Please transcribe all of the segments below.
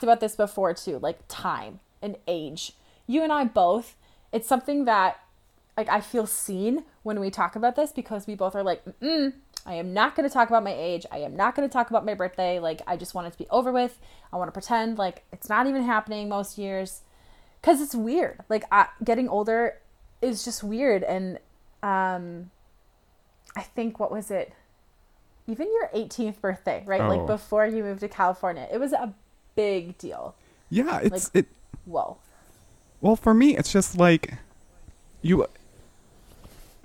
talked about this before too, like time and age. You and I both, it's something that like I feel seen when we talk about this because we both are like, mm I am not going to talk about my age. I am not going to talk about my birthday. Like I just want it to be over with. I want to pretend like it's not even happening most years cuz it's weird. Like I, getting older is just weird and um I think what was it? Even your 18th birthday, right? Oh. Like before you moved to California. It was a big deal. Yeah, it's Like- it. Whoa. Well, for me, it's just like you.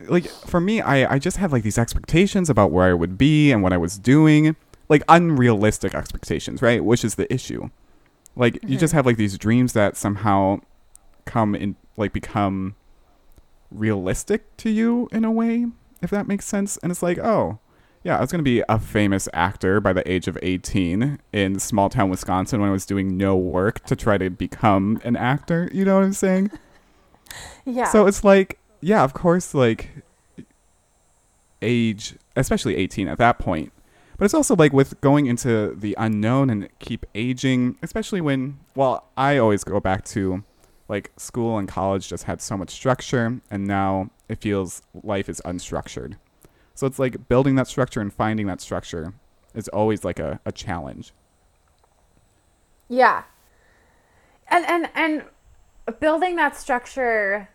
Like for me, I I just had like these expectations about where I would be and what I was doing, like unrealistic expectations, right? Which is the issue. Like you just mm-hmm. have like these dreams that somehow come in, like become realistic to you in a way, if that makes sense. And it's like, oh, yeah, I was going to be a famous actor by the age of 18 in small town Wisconsin when I was doing no work to try to become an actor. You know what I'm saying? Yeah. So it's like, yeah, of course, like age, especially 18 at that point. But it's also like with going into the unknown and keep aging, especially when, well, I always go back to like school and college just had so much structure, and now it feels life is unstructured. So it's like building that structure and finding that structure is always like a, a challenge. Yeah. And and and building that structure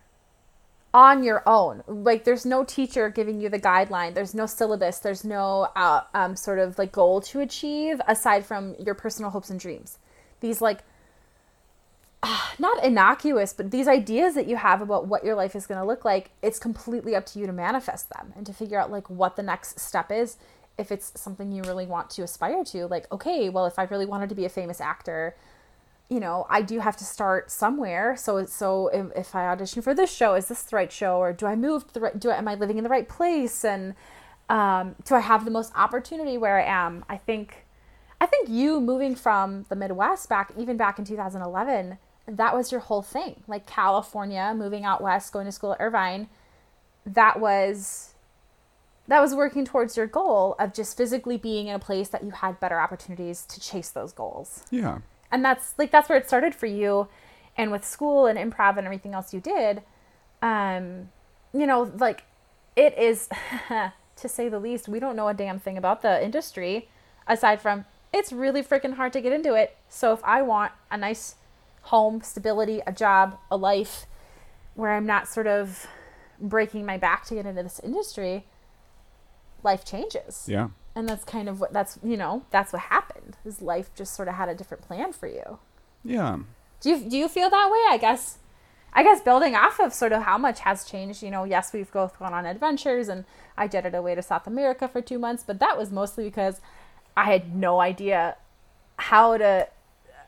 on your own. Like there's no teacher giving you the guideline. There's no syllabus. There's no uh, um, sort of like goal to achieve aside from your personal hopes and dreams. These like not innocuous, but these ideas that you have about what your life is going to look like, it's completely up to you to manifest them and to figure out like what the next step is. If it's something you really want to aspire to, like, okay, well, if I really wanted to be a famous actor, you know, I do have to start somewhere. So, so if, if I audition for this show, is this the right show, or do I move to the right? Do I, am I living in the right place, and um, do I have the most opportunity where I am? I think, I think you moving from the Midwest back, even back in 2011, that was your whole thing. Like California, moving out west, going to school at Irvine, that was that was working towards your goal of just physically being in a place that you had better opportunities to chase those goals Yeah. and that's like that's where it started for you and with school and improv and everything else you did um you know like it is to say the least we don't know a damn thing about the industry aside from it's really freaking hard to get into it so if i want a nice home stability a job a life where i'm not sort of breaking my back to get into this industry life changes Yeah. and that's kind of what that's you know that's what happened his life just sort of had a different plan for you Yeah. do you do you feel that way i guess i guess building off of sort of how much has changed you know yes we've both gone on adventures and i jetted away to south america for two months but that was mostly because i had no idea how to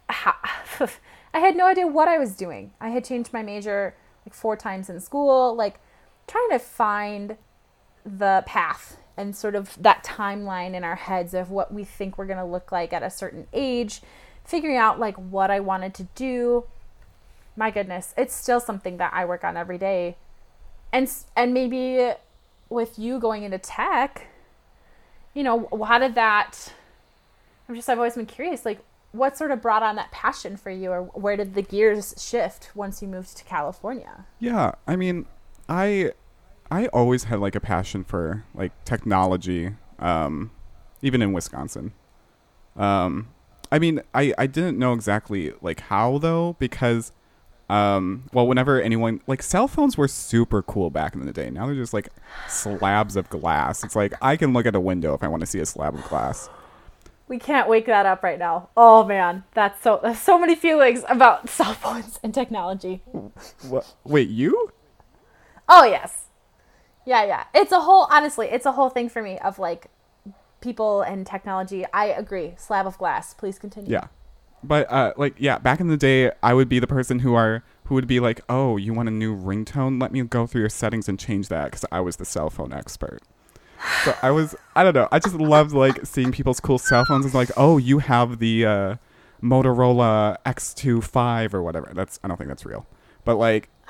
how, i had no idea what i was doing i had changed my major like four times in school like trying to find the path and sort of that timeline in our heads of what we think we're going to look like at a certain age, figuring out like what I wanted to do. My goodness, it's still something that I work on every day. And and maybe with you going into tech, you know, how did that I'm just I've always been curious like what sort of brought on that passion for you or where did the gears shift once you moved to California? Yeah, I mean, I I always had like a passion for like technology, um, even in Wisconsin. Um, I mean, I I didn't know exactly like how though because, um, well, whenever anyone like cell phones were super cool back in the day. Now they're just like slabs of glass. It's like I can look at a window if I want to see a slab of glass. We can't wake that up right now. Oh man, that's so so many feelings about cell phones and technology. What? Wait, you? Oh yes. Yeah, yeah. It's a whole honestly, it's a whole thing for me of like people and technology. I agree. Slab of glass. Please continue. Yeah. But uh like yeah, back in the day I would be the person who are who would be like, "Oh, you want a new ringtone? Let me go through your settings and change that cuz I was the cell phone expert." So I was I don't know. I just loved like seeing people's cool cell phones and like, "Oh, you have the uh Motorola X25 or whatever." That's I don't think that's real. But like,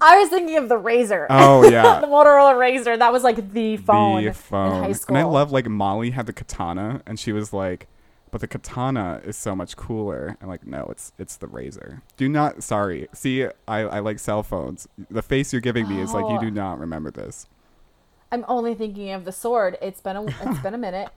I was thinking of the Razr. oh yeah. the Motorola Razr. That was like the phone, the phone. in high school. And I love like Molly had the katana and she was like but the katana is so much cooler. I'm like, no, it's it's the razor. Do not. Sorry. See, I I like cell phones. The face you're giving me is like you Oh. do not remember this. I'm only thinking of the sword. It's been a it's been a minute.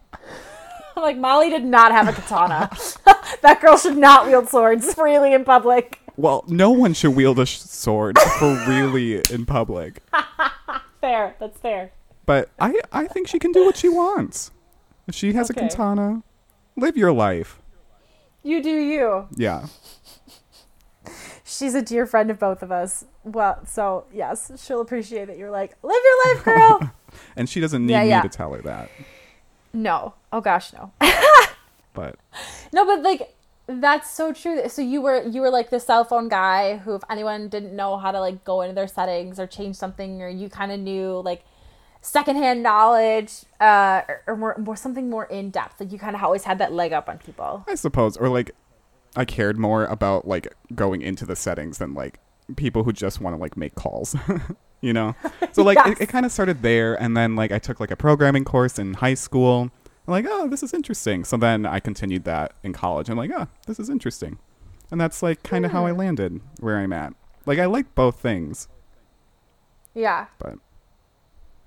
I'm like Molly did not have a katana. that girl should not wield swords freely in public. Well, no one should wield a sh- sword for really in public. Fair. That's fair. But I I think she can do what she wants. If she has Okay. a katana, live your life. You do you. Yeah. She's a dear friend of both of us. Well, so yes, she'll appreciate that you're like, live your life, girl. And she doesn't need Yeah, me to tell her that. no. Oh gosh, no. But No, but like that's so true. So you were you were like the cell phone guy who if anyone didn't know how to like go into their settings or change something or you kind of knew like secondhand knowledge uh or, or more, more something more in depth. Like you kind of always had that leg up on people. I suppose, or like, I cared more about like going into the settings than like people who just want to like make calls. you know, so like Yes. it, it kind of started there, and then like I took like a programming course in high school. I'm like, oh, this is interesting. So then I continued that in college. I'm like, oh, this is interesting, and that's like kind of how I landed where I'm at. Like I like both things, Yeah. but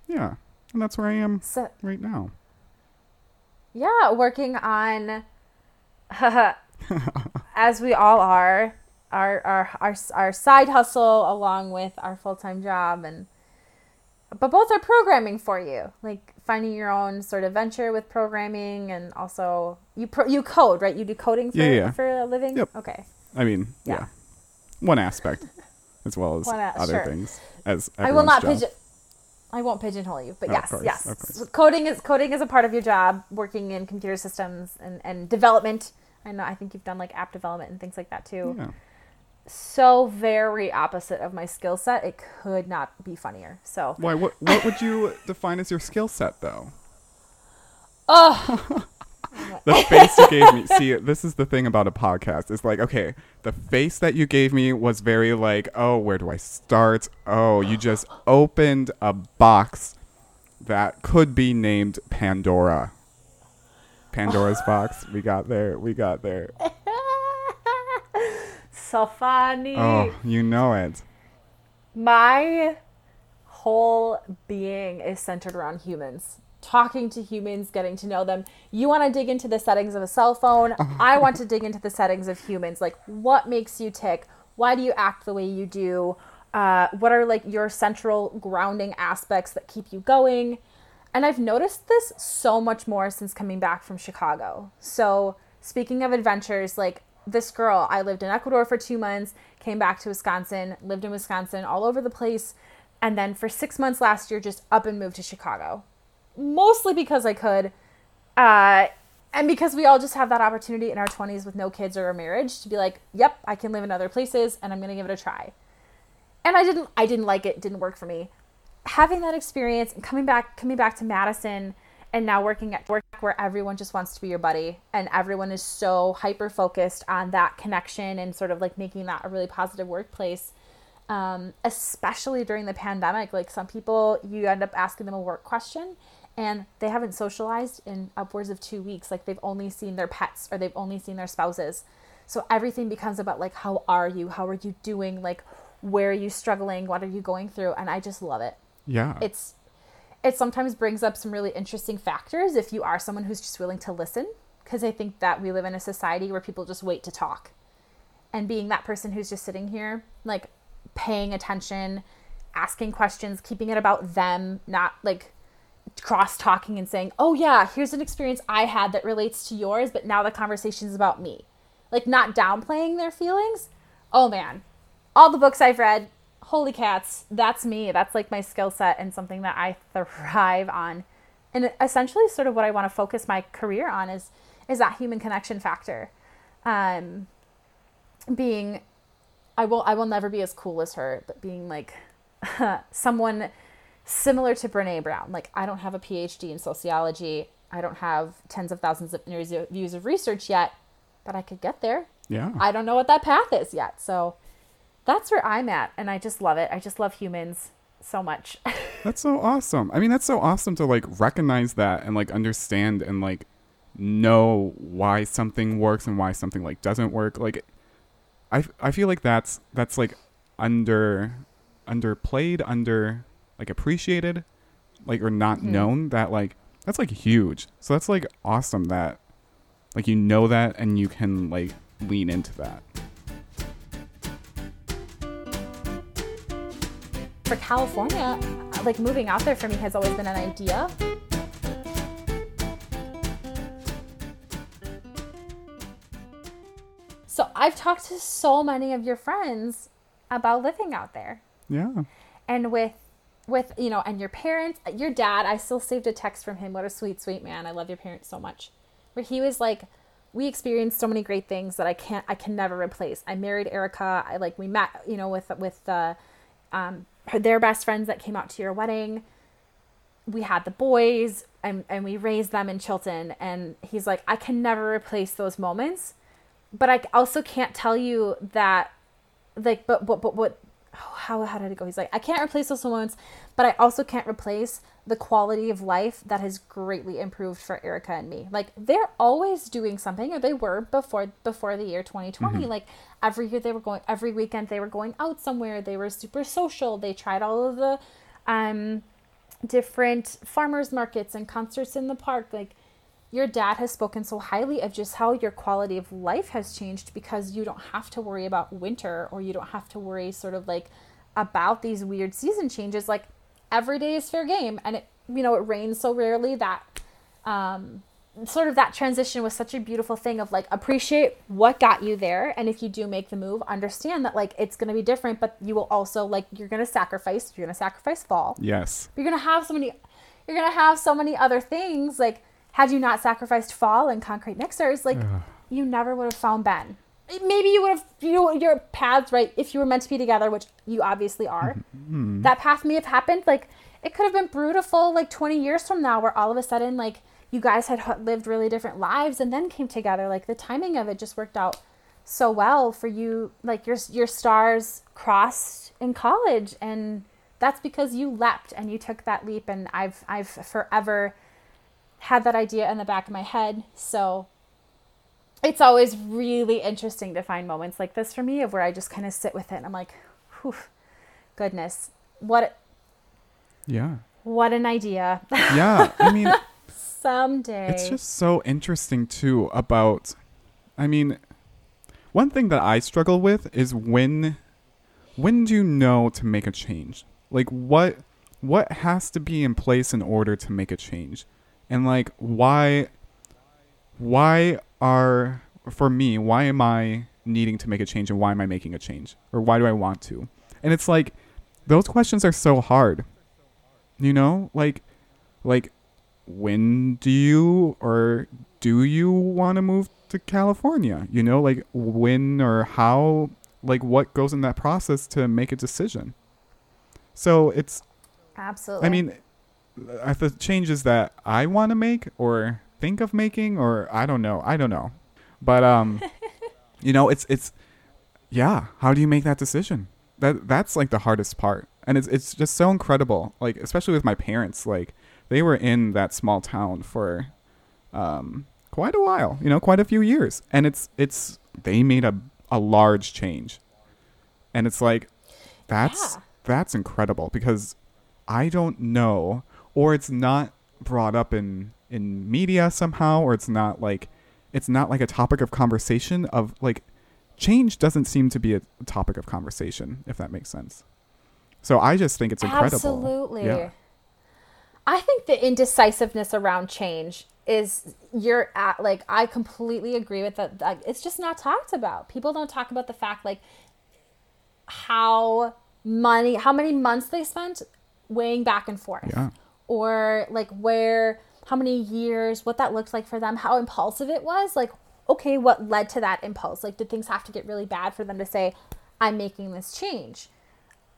yeah, and that's where I am So right now. yeah, working on as we all are our our our our side hustle along with our full-time job and but both are programming for you like finding your own sort of venture with programming and also you pro- you code right you do coding for, Yeah, yeah. for a living Yep. okay I mean, yeah, Yeah. one aspect as well as One a- other sure. things. As i will not pigeon i won't pigeonhole you but Of yes course, yes of course. So coding is coding is a part of your job working in computer systems and and development i know i think you've done like app development and things like that too Yeah. So very opposite of my skill set. It could not be funnier. So, Why? What? What would you define as your skill set, though? oh, The face you gave me. See, this is the thing about a podcast. It's like, okay, the face that you gave me was very like, oh, where do I start? Oh, you just opened a box that could be named Pandora. Pandora's box. We got there. We got there. so funny. Oh, you know it. My whole being is centered around humans. Talking to humans, getting to know them. You want to dig into the settings of a cell phone. I want to dig into the settings of humans. Like, what makes you tick? Why do you act the way you do? Uh, what are like your central grounding aspects that keep you going? And I've noticed this so much more since coming back from Chicago. So, speaking of adventures, like this girl, I lived in Ecuador for two months, came back to Wisconsin, lived in Wisconsin all over the place, and then for six months last year, just up and moved to Chicago. Mostly because I could, uh, and because we all just have that opportunity in our 20s with no kids or a marriage to be like, yep, I can live in other places and I'm going to give it a try. And I didn't I didn't like it, it didn't work for me having that experience and coming back coming back to Madison and now working at work where everyone just wants to be your buddy and everyone is so hyper focused on that connection and sort of like making that a really positive workplace um, especially during the pandemic. Like some people you end up asking them a work question and they haven't socialized in upwards of two weeks. Like they've only seen their pets or they've only seen their spouses. So everything becomes about like how are you? How are you doing? Like where are you struggling? What are you going through? And i just love it. Yeah. it's it sometimes brings up some really interesting factors if you are someone who's just willing to listen because i think that we live in a society where people just wait to talk. And being that person who's just sitting here like paying attention asking questions keeping it about them not like cross talking and saying oh yeah here's an experience i had that relates to yours but now the conversation is about me. Like not downplaying their feelings. Oh man. All the books i've read holy cats that's me. That's like my skill set and something that i thrive on. And essentially sort of what i want to focus my career on is is that human connection factor. Um being i will i will never be as cool as her but being like someone similar to Brené Brown. Like i don't have a phd in sociology. I don't have tens of thousands of interviews of research yet but i could get there. Yeah. I don't know what that path is yet. So that's where I'm at. And I just love it. I just love humans so much. That's so awesome. I mean, that's so awesome to like recognize that and like understand and like know why something works and why something like doesn't work. Like I I feel like that's that's like under underplayed, under like appreciated, like or not Mhm. known that like that's like huge. So that's like awesome that like you know that and you can like lean into that. For California, like moving out there for me has always been an idea. So I've talked to so many of your friends about living out there. Yeah. and with with you know and your parents your dad i still saved a text from him what a sweet sweet man i love your parents so much where he was like we experienced so many great things that i can't i can never replace i married erica i like we met you know with with uh, um their best friends that came out to your wedding. We had the boys and, and we raised them in chilton and he's like i can never replace those moments. But i also can't tell you that like but but but what how how did it go? He's like i can't replace those moments but i also can't replace the quality of life that has greatly improved for erica and me. Like they're always doing something or they were before before the year 2020 like every year they were going every weekend they were going out somewhere. They were super social. They tried all of the um different farmers markets and concerts in the park. Like your dad has spoken so highly of just how your quality of life has changed because you don't have to worry about winter or you don't have to worry sort of like about these weird season changes. Like every day is fair game and it you know it rains so rarely that um sort of that transition was such a beautiful thing of like appreciate what got you there. And if you do make the move understand that like it's going to be different but you will also like you're going to sacrifice you're going to sacrifice fall. Yes. you're gonna have so many you're gonna have so many other things like had you not sacrificed fall and concrete mixers like Ugh. you never would have found ben maybe you would have you know your paths right if you were meant to be together which you obviously are Hmm. that path may have happened like it could have been beautiful like 20 years from now where all of a sudden like you guys had lived really different lives and then came together like the timing of it just worked out so well for you like your your stars crossed in college and that's because you leapt and you took that leap and I've I've forever had that idea in the back of my head so it's always really interesting to find moments like this for me of where I just kind of sit with it and I'm like whew goodness what Yeah. what an idea Yeah. I mean, someday it's just so interesting too about I mean, one thing that I struggle with is when when do you know to make a change? Like what what has to be in place in order to make a change? And like why why are for me, why am I needing to make a change and why am I making a change? Or why do I want to? And it's like those questions are so hard. You know? Like like when do you or do you want to move to California? You know, like when or how, like what goes in that process to make a decision. So it's, absolutely I mean, the changes that I want to make or think of making, or I don't know, I don't know, but um, you know, it's it's, yeah. How do you make that decision? That that's like the hardest part, and it's it's just so incredible. Like especially with my parents, like they were in that small town for um, quite a while, you know, quite a few years. And it's it's they made a a large change. And it's like that's Yeah. that's incredible because I don't know or it's not brought up in in media somehow or it's not like it's not like a topic of conversation of like change doesn't seem to be a topic of conversation if that makes sense. So I just think it's incredible. Absolutely. Yeah. I think the indecisiveness around change is you're at like I completely agree with that. Like, it's just not talked about. People don't talk about the fact like how money, how many months they spent weighing back and forth, Yeah. Or like where, how many years, what that looked like for them, how impulsive it was. Like, okay, what led to that impulse? Like, did things have to get really bad for them to say, "I'm making this change"?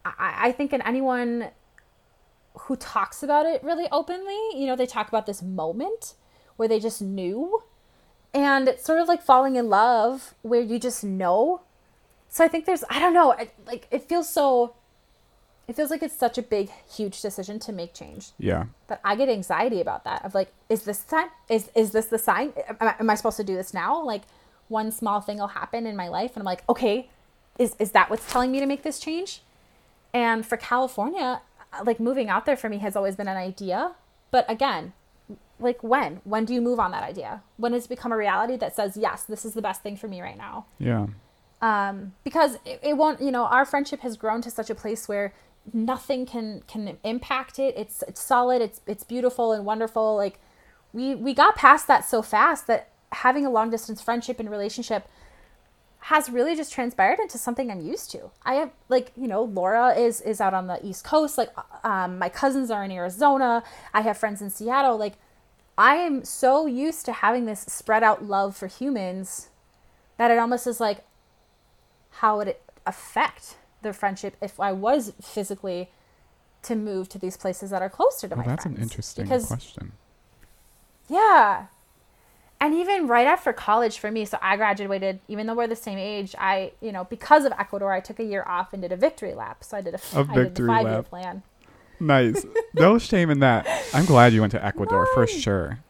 I, I think in anyone who talks about it really openly. You know, they talk about this moment where they just knew. And it's sort of like falling in love where you just know. So I think there's, I don't know, like it feels so it feels like it's such a big, huge decision to make change Yeah. that I get anxiety about that. Of like, is this the time? Is is this the sign? Am I, am I supposed to do this now? Like, one small thing will happen in my life, and I'm like, okay, is is that what's telling me to make this change? And for California, like moving out there for me has always been an idea. But again, like when? When do you move on that idea? When has it become a reality that says, yes, this is the best thing for me right now? Yeah. um, because it, it won't you know our friendship has grown to such a place where nothing can can impact it. It's it's solid. It's it's beautiful and wonderful. Like we we got past that so fast that having a long distance friendship and relationship has really just transpired into something I'm used to. I have like, you know, Laura is is out on the East Coast, like um my cousins are in Arizona, I have friends in Seattle, like I am so used to having this spread out love for humans that it almost is like how would it affect the friendship if I was physically to move to these places that are closer to Well, my that's friends? an interesting because question. yeah. And even right after college for me, so I graduated, even though we're the same age, I, you know, because of Ecuador, I took a year off and did a victory lap. So I did a, A I did the victory five year lap. plan. Nice. no shame in that. I'm glad you went to Ecuador for sure.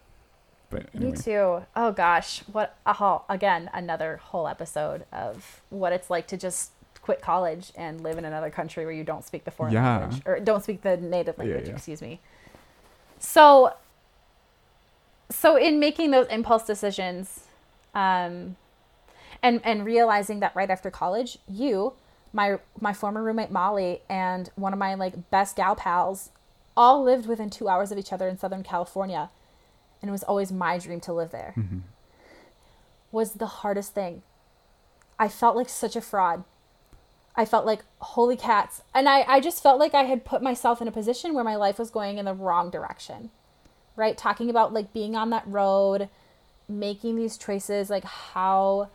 But anyway. Me too. Oh gosh, what a whole again another whole episode of what it's like to just quit college and live in another country where you don't speak the foreign Yeah. language or don't speak the native Yeah, language. yeah. Excuse me. So, so in making those impulse decisions, um, and and realizing that right after college, you, my my former roommate Molly, and one of my like best gal pals, all lived within two hours of each other in Southern California and it was always my dream to live there Mm-hmm. was the hardest thing i felt like such a fraud i felt like holy cats. And I, I just felt like i had put myself in a position where my life was going in the wrong direction right? Talking about like being on that road making these choices like how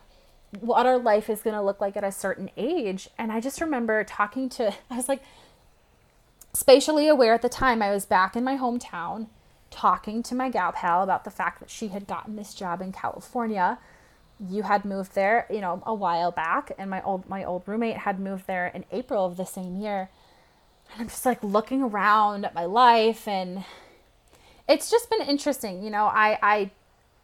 what our life is going to look like at a certain age. And i just remember talking to i was like spatially aware at the time i was back in my hometown talking to my gal pal about the fact that she had gotten this job in california you had moved there you know a while back and my old my old roommate had moved there in april of the same year. And i'm just like looking around at my life and it's just been interesting you know i i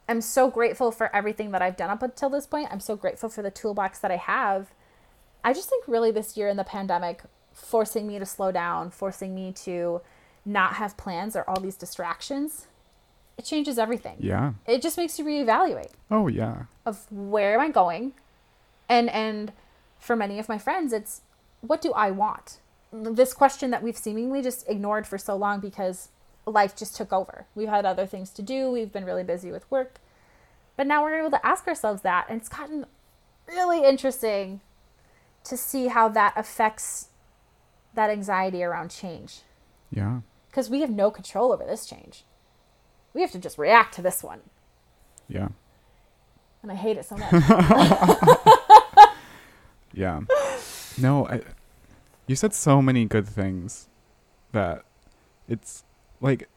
am so grateful for everything that i've done up until this point. I'm so grateful for the toolbox that i have. I just think really this year in the pandemic forcing me to slow down forcing me to not have plans or all these distractions it changes everything Yeah. it just makes you reevaluate Oh yeah. of where am I going? And and for many of my friends it's what do I want? This question that we've seemingly just ignored for so long because life just took over. We've had other things to do, we've been really busy with work. But now we're able to ask ourselves that and it's gotten really interesting to see how that affects that anxiety around change Yeah. because we have no control over this change. We have to just react to this one. Yeah. And I hate it so much. Yeah. No, I, you said so many good things that it's like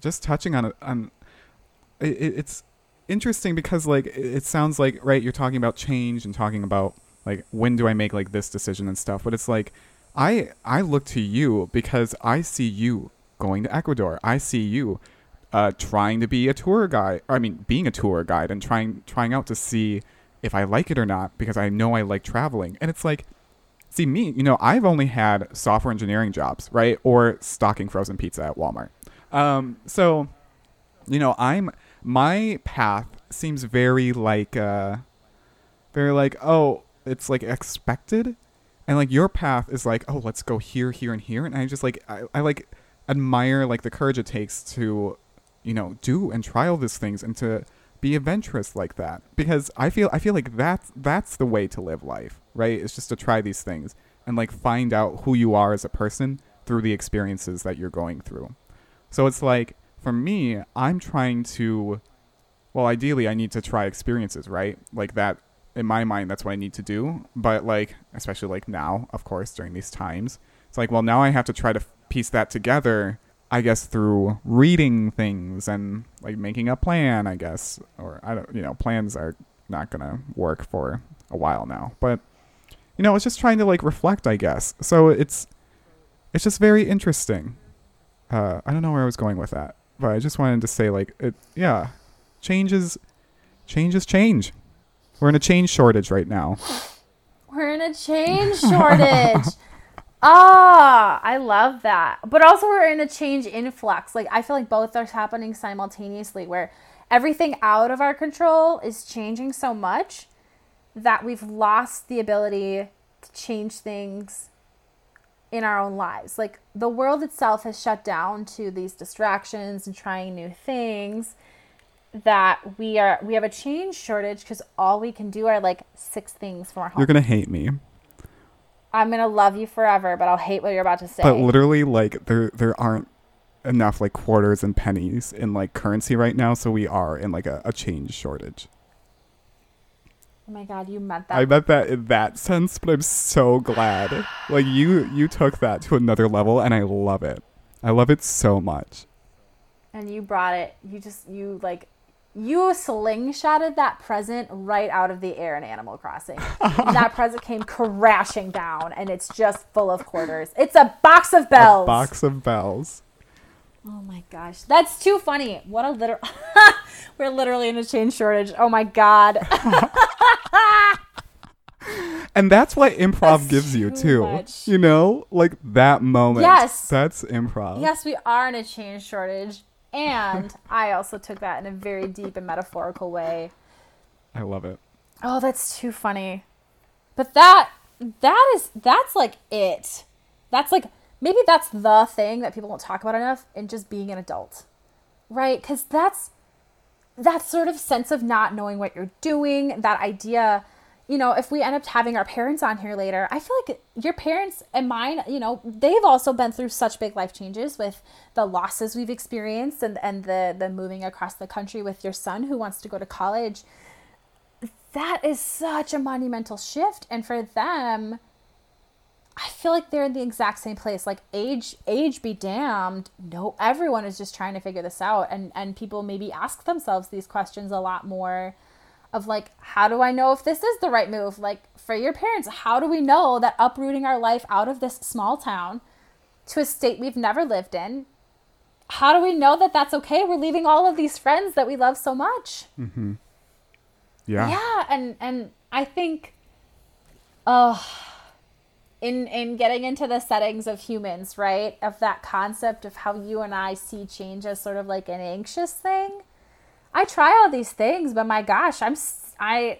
just touching on it on it, it- it's interesting because like it, it sounds like right you're talking about change and talking about like when do I make like this decision and stuff but it's like I I look to you because I see you going to Ecuador I see you uh, trying to be a tour guide I mean being a tour guide and trying trying out to see if I like it or not because I know I like traveling. And it's like see me you know I've only had software engineering jobs right or stocking frozen pizza at Walmart. Um so you know i'm my path seems very like uh very like oh it's like expected. And like your path is like oh let's go here here and here. And i just like i, I like admire like the courage it takes to you know do and try all these things and to be adventurous like that because i feel i feel like that's that's the way to live life right it's just to try these things and like find out who you are as a person through the experiences that you're going through so it's like for me, I'm trying to well, ideally I need to try experiences, right? Like that in my mind that's what I need to do, but like especially like now, of course, during these times. It's like, well, now I have to try to piece that together, I guess through reading things and like making a plan, I guess, or I don't, you know, plans are not to work for a while now. But you know, it's just trying to like reflect, I guess. So it's it's just very interesting. Uh, I don't know where I was going with that, but I just wanted to say like it. Yeah, changes, changes change. We're in a change shortage right now. We're in a change shortage. Ah, I love that. But also we're in a change influx. Like I feel like both are happening simultaneously where everything out of our control is changing so much that we've lost the ability to change things in our own lives. Like the world itself has shut down to these distractions and trying new things that we are we have a change shortage because all we can do are like six things from our home. You're gonna hate me, I'm gonna love you forever, but I'll hate what you're about to say. but literally, like there there aren't enough like quarters and pennies in like currency right now, so we are in like a, a change shortage. oh my god, you meant that. I meant that in that sense, but I'm so glad. Like you you took that to another level, and I love it. I love it so much. and you brought it. You just you like you slingshotted that present right out of the air in Animal Crossing. and that present came crashing down, and it's just full of quarters. It's a box of bells. A box of bells. Oh my gosh, that's too funny. What a literal. We're literally in a change shortage. Oh my god. And that's what improv That's gives you too too. much. You know, like that moment. Yes. That's improv. yes, we are in a change shortage, and I also took that in a very deep and metaphorical way. I love it. Oh, that's too funny. But that that is that's like it. That's like maybe that's the thing that people don't talk about enough in just being an adult. Right? Cuz that's that sort of sense of not knowing what you're doing, that idea, you know, if we end up having our parents on here later, I feel like your parents and mine, you know, they've also been through such big life changes with the losses we've experienced and and the the moving across the country with your son who wants to go to college. That is such a monumental shift. And for them i feel like they're in the exact same place. Like age age be damned. No everyone is just trying to figure this out. And and people maybe ask themselves these questions a lot more of like how do i know if this is the right move? Like for your parents how do we know that uprooting our life out of this small town to a state we've never lived in how do we know that that's okay? We're leaving all of these friends that we love so much. Mm-hmm. Yeah. yeah and and i think oh in in getting into the settings of humans right of that concept of how you and i see change as sort of like an anxious thing i try all these things but my gosh i'm i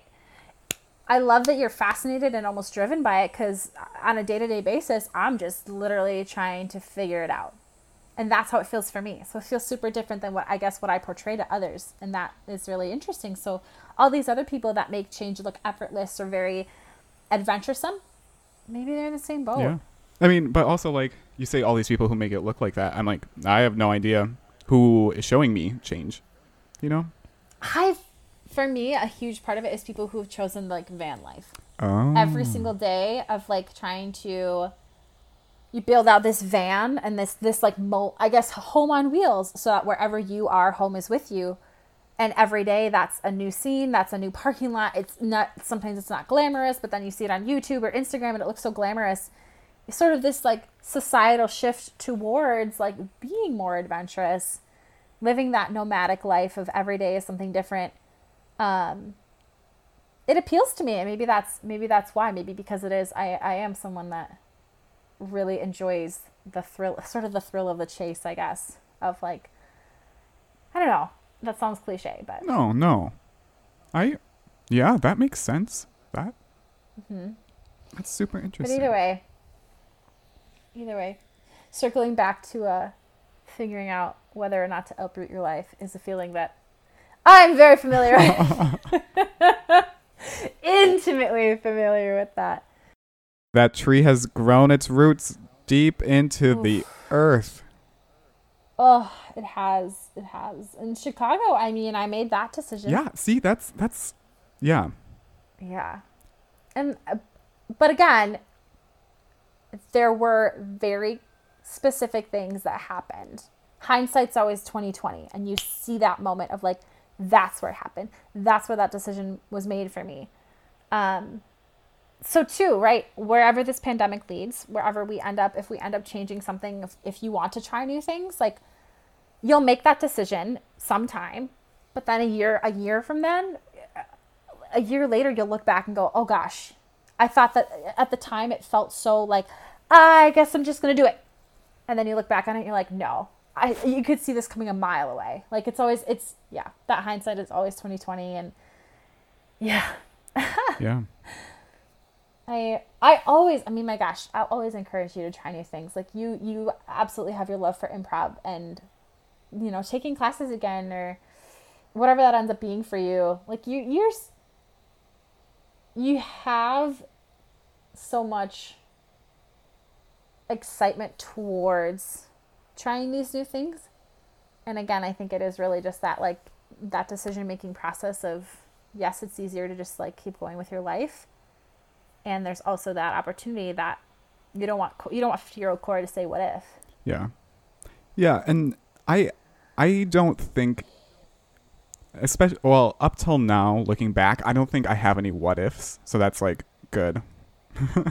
i love that you're fascinated and almost driven by it because on a day-to-day basis i'm just literally trying to figure it out and that's how it feels for me so it feels super different than what i guess what i portray to others and that is really interesting so all these other people that make change look effortless or very adventuresome maybe they're in the same boat Yeah. I mean, but also like you say all these people who make it look like that. I'm like, I have no idea who is showing me change. You know? i for me a huge part of it is people who have chosen like van life. Oh. every single day of like trying to you build out this van and this this like mo- I guess home on wheels so that wherever you are home is with you. And every day that's a new scene that's a new parking lot. It's not sometimes it's not glamorous but then you see it on YouTube or Instagram and it looks so glamorous. It's sort of this like societal shift towards like being more adventurous living that nomadic life of every day is something different um it appeals to me. And maybe that's maybe that's why. Maybe because it is i i am someone that really enjoys the thrill sort of the thrill of the chase i guess of like i don't know. That sounds cliche but No, no. I yeah, that makes sense. That That's super interesting. but either way either way circling back to uh figuring out whether or not to uproot your life is a feeling that i'm very familiar with intimately familiar with that That tree has grown its roots deep into the earth. Oh, it has. It has. In Chicago, I mean, I made that decision. Yeah, see, that's that's yeah. Yeah. And, uh, but again, there were very specific things that happened. Hindsight's always 2020, and you see that moment of like, that's where it happened. That's where that decision was made for me. Um, so too, right? Wherever this pandemic leads, wherever we end up, if we end up changing something, if, if you want to try new things, like you'll make that decision sometime, but then a year, a year from then, a year later, you'll look back and go, oh gosh, I thought that at the time it felt so like, I guess I'm just going to do it. And then you look back on it and you're like, no, I, you could see this coming a mile away. Like it's always, it's, yeah, that hindsight is always 2020. And yeah. yeah. I I always I mean my gosh, I always encourage you to try new things. Like you you absolutely have your love for improv and you know, taking classes again or whatever that ends up being for you. Like you you're you have so much excitement towards trying these new things. And again, I think it is really just that like that decision making process of yes, it's easier to just like keep going with your life and there's also that opportunity that you don't want you don't want 50 year old Corey to say what if. Yeah, yeah, and I I don't think, especially well up till now, looking back, I don't think I have any what ifs. So that's like good.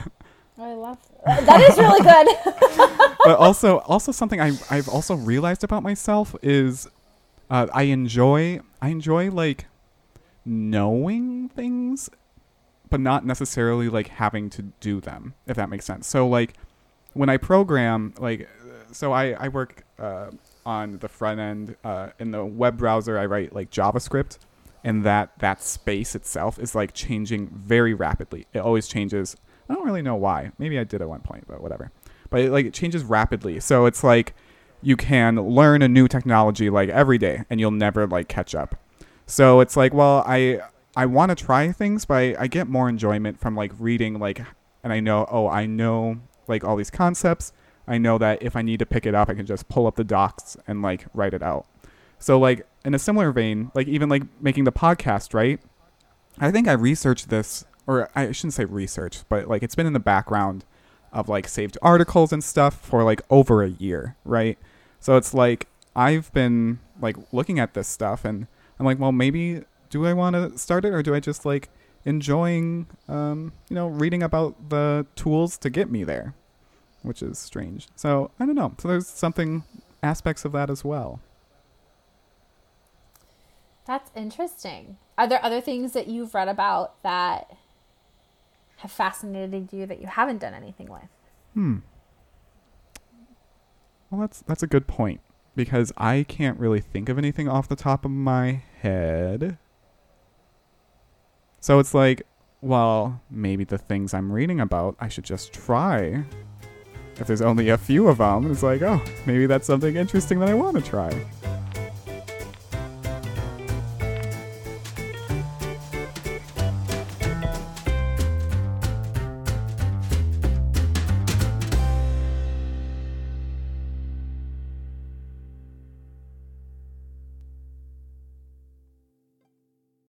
I love that. that is really good. but also also something I I've also realized about myself is uh, I enjoy I enjoy like knowing things but not necessarily like having to do them, if that makes sense. So like when I program, like so I I work uh, on the front end uh, in the web browser. I write like JavaScript, and that that space itself is like changing very rapidly. It always changes. I don't really know why. Maybe I did at one point, but whatever. But it, like it changes rapidly. So it's like you can learn a new technology like every day, and you'll never like catch up. So it's like, well, I I want to try things, but I, I get more enjoyment from like reading like, and I know oh I know like all these concepts. I know that if I need to pick it up, I can just pull up the docs and like write it out. So like in a similar vein, like even like making the podcast, right? I think I researched this, or I shouldn't say research, but like it's been in the background of like saved articles and stuff for like over a year, right? So it's like I've been like looking at this stuff and I'm like, well, maybe do I want to start it or do I just like enjoying, um, you know, reading about the tools to get me there, which is strange. So I don't know. So there's something aspects of that as well. That's interesting. Are there other things that you've read about that have fascinated you that you haven't done anything with? Hmm. Well, that's that's a good point because I can't really think of anything off the top of my head. So it's like, well, maybe the things I'm reading about, I should just try. If there's only a few of them, it's like, oh, maybe that's something interesting that I want to try.